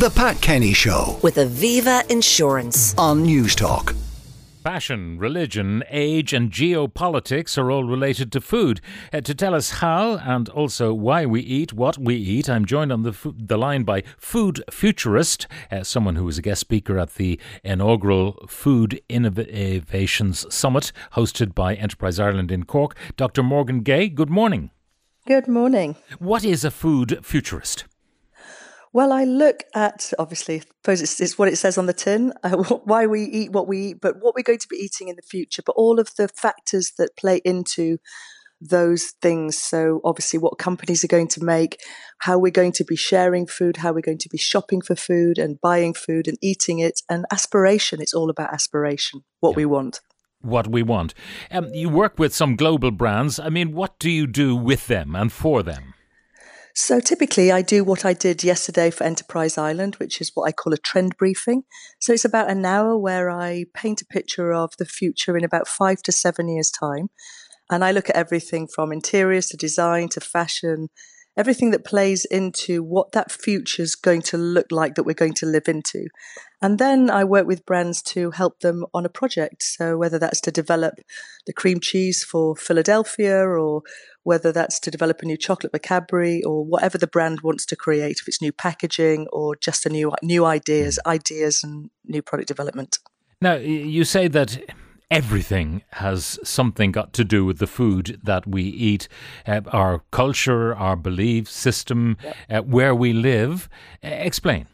The Pat Kenny Show with Aviva Insurance. on Newstalk. Fashion, religion, age, and geopolitics are all related to food. Uh, to tell us how and also why we eat what we eat, I'm joined on the, fu- the line by food futurist, uh, someone who was a guest speaker at the inaugural Food Innovations Summit hosted by Enterprise Ireland in Cork, Dr. Morgaine Gaye. Good morning. Good morning. What is a food futurist? Well, I look at obviously, I suppose it's, it's what it says on the tin, uh, why we eat what we eat, but what we're going to be eating in the future, but all of the factors that play into those things. So, obviously, what companies are going to make, how we're going to be sharing food, how we're going to be shopping for food and buying food and eating it, and aspiration. It's all about aspiration, what we want. What we want. Um, you work with some global brands. I mean, what do you do with them and for them? So typically, I do what I did yesterday for Enterprise Ireland, which is what I call a trend briefing. So it's about an hour where I paint a picture of the future in about five to seven years' time. And I look at everything from interiors to design to fashion, everything that plays into what that future is going to look like that we're going to live into. And then I work with brands to help them on a project. So whether that's to develop the cream cheese for Philadelphia or whether that's to develop a new chocolate for Cadbury or whatever the brand wants to create, if it's new packaging or just a new new ideas, ideas and new product development. Now, you say that everything has something got to do with the food that we eat, uh, our culture, our belief system, uh, where we live. Uh, explain.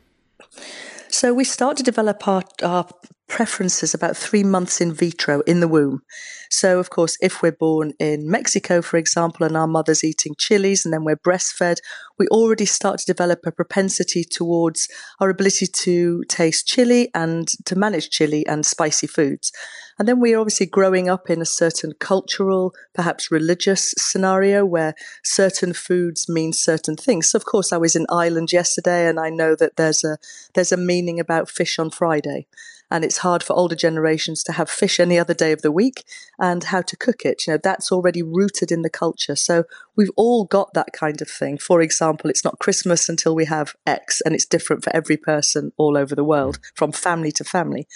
So we start to develop our, our preferences about three months in vitro in the womb. So, of course, if we're born in Mexico, for example, and our mother's eating chilies and then we're breastfed, we already start to develop a propensity towards our ability to taste chili and to manage chili and spicy foods. And then we're obviously growing up in a certain cultural, perhaps religious scenario where certain foods mean certain things. So of course I was in Ireland yesterday and I know that there's a there's a meaning about fish on Friday. And it's hard for older generations to have fish any other day of the week and how to cook it. You know, that's already rooted in the culture. So we've all got that kind of thing. For example, it's not Christmas until we have X and it's different for every person all over the world mm. from family to family.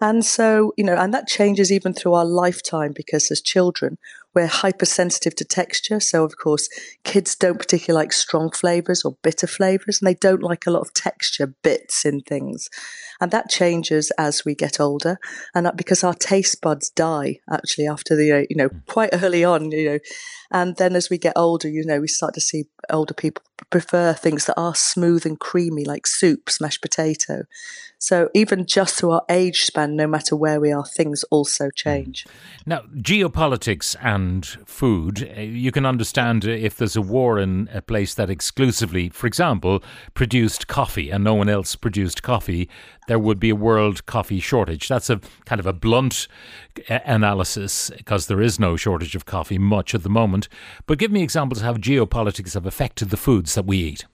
And so, you know, and that changes even through our lifetime because as children, we're hypersensitive to texture. So, of course, kids don't particularly like strong flavors or bitter flavors, and they don't like a lot of texture bits in things. And that changes as we get older. And that because our taste buds die actually after the, uh, you know, quite early on, you know. And then as we get older, you know, we start to see older people prefer things that are smooth and creamy, like soups, mashed potato. So even just through our age span, no matter where we are, things also change. Now, geopolitics and food, uh, you can understand uh, if there's a war in a place that exclusively, for example, produced coffee and no one else produced coffee, there would be a world coffee shortage. That's a kind of a blunt uh, analysis because there is no shortage of coffee much at the moment. But give me examples of how geopolitics have affected the foods that we eat.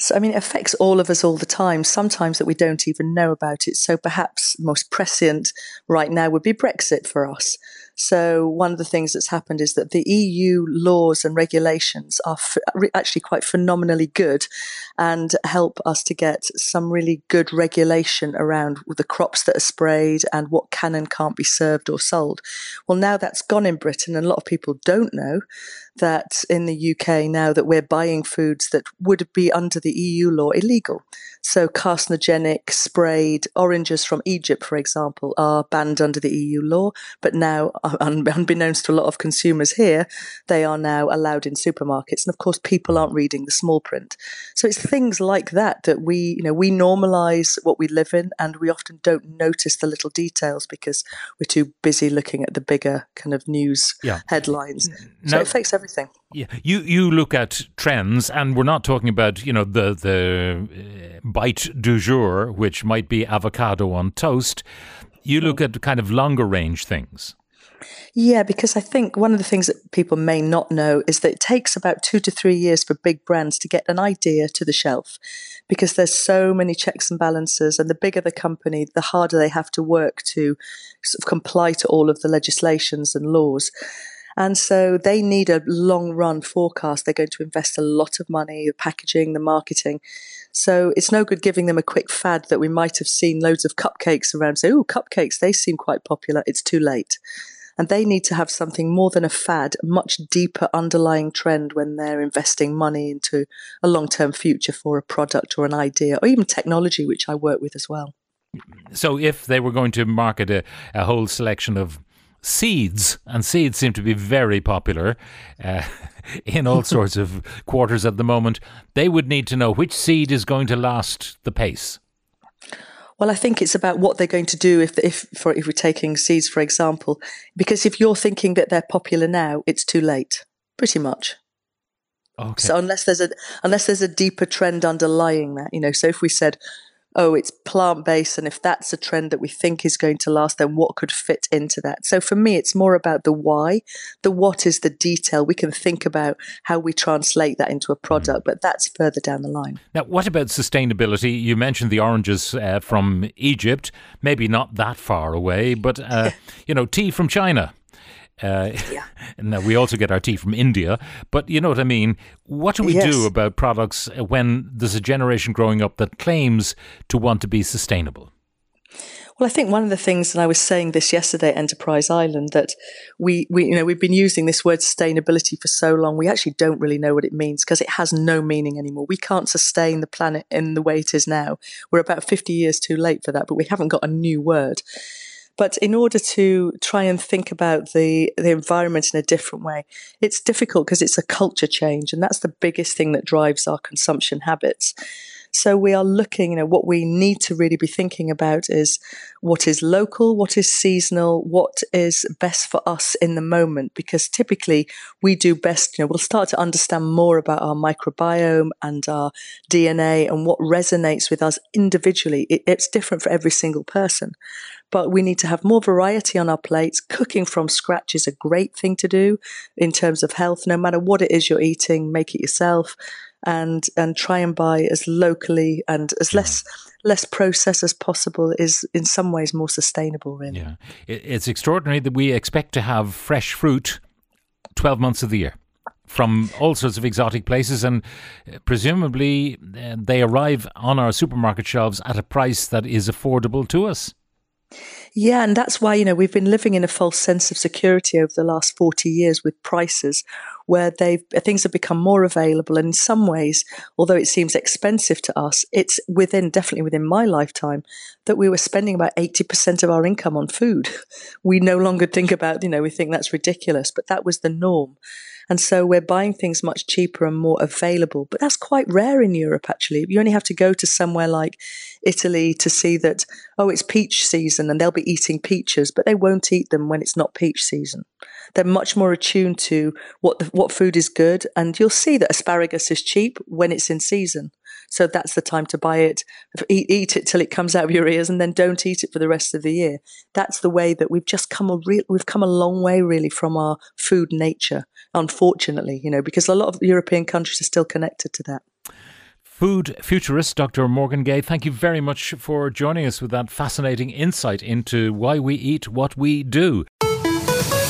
So, I mean, it affects all of us all the time, sometimes that we don't even know about it. So, perhaps the most prescient right now would be Brexit for us. So, one of the things that's happened is that the EU laws and regulations are f- actually quite phenomenally good and help us to get some really good regulation around the crops that are sprayed and what can and can't be served or sold. Well, now that's gone in Britain, and a lot of people don't know that in the UK now that we're buying foods that would be under the EU law illegal. So carcinogenic sprayed oranges from Egypt, for example, are banned under the EU law, but now, unbeknownst to a lot of consumers here, they are now allowed in supermarkets. And of course, people aren't reading the small print. So it's things like that that we, you know, we normalize what we live in, and we often don't notice the little details because we're too busy looking at the bigger kind of news Yeah. headlines. So Now- it affects everything. Yeah, you you look at trends, and we're not talking about you know the the uh, bite du jour, which might be avocado on toast. You look at kind of longer range things. Yeah, because I think one of the things that people may not know is that it takes about two to three years for big brands to get an idea to the shelf because there's so many checks and balances. And the bigger the company, the harder they have to work to sort of comply to all of the legislations and laws. And so they need a long run forecast. They're going to invest a lot of money, the packaging, the marketing. So it's no good giving them a quick fad that we might have seen loads of cupcakes around. Say, oh, cupcakes, they seem quite popular. It's too late. And they need to have something more than a fad, a much deeper underlying trend when they're investing money into a long term future for a product or an idea or even technology, which I work with as well. So, if they were going to market a, a whole selection of seeds, and seeds seem to be very popular uh, in all sorts of quarters at the moment, they would need to know which seed is going to last the pace. Well, I think it's about what they're going to do if, if, for, if we're taking seeds, for example, because if you're thinking that they're popular now, it's too late, pretty much. Okay. So unless there's a unless there's a deeper trend underlying that, you know, so if we said, oh, it's plant based. And if that's a trend that we think is going to last, then what could fit into that? So for me, it's more about the why. The what is the detail. We can think about how we translate that into a product, but that's further down the line. Now, what about sustainability? You mentioned the oranges uh, from Egypt, maybe not that far away, but, uh, you know, tea from China. Uh, yeah. and we also get our tea from India. But you know what I mean? What do we yes. do about products when there's a generation growing up that claims to want to be sustainable? Well, I think one of the things, and I was saying this yesterday at Enterprise Ireland, that we, we, you know, we've been using this word sustainability for so long, we actually don't really know what it means because it has no meaning anymore. We can't sustain the planet in the way it is now. We're about 50 years too late for that, but we haven't got a new word. But in order to try and think about the, the environment in a different way, it's difficult because it's a culture change. And that's the biggest thing that drives our consumption habits. So we are looking, you know, what we need to really be thinking about is what is local, what is seasonal, what is best for us in the moment, because typically we do best, you know, we'll start to understand more about our microbiome and our DNA and what resonates with us individually. It, it's different for every single person but we need to have more variety on our plates. Cooking from scratch is a great thing to do in terms of health. No matter what it is you're eating, make it yourself and and try and buy as locally and as less less processed as possible is in some ways more sustainable really yeah it's extraordinary that we expect to have fresh fruit 12 months of the year from all sorts of exotic places, and uh, presumably uh, they arrive on our supermarket shelves at a price that is affordable to us. Yeah, and that's why, you know, we've been living in a false sense of security over the last 40 years with prices where they've things have become more available and in some ways, although it seems expensive to us, it's within definitely within my lifetime that we were spending about 80% of our income on food. We no longer think about, you know, we think that's ridiculous, but that was the norm. And so we're buying things much cheaper and more available. But that's quite rare in Europe, actually. You only have to go to somewhere like Italy to see that, oh, it's peach season and they'll be eating peaches, but they won't eat them when it's not peach season. They're much more attuned to what the, what food is good. And you'll see that asparagus is cheap when it's in season. So that's the time to buy it, eat, eat it till it comes out of your ears, and then don't eat it for the rest of the year. That's the way that we've just come a real, we've come a long way really from our food nature. Unfortunately, you know, because a lot of European countries are still connected to that. Food futurist Dr. Morgaine Gaye, thank you very much for joining us with that fascinating insight into why we eat what we do.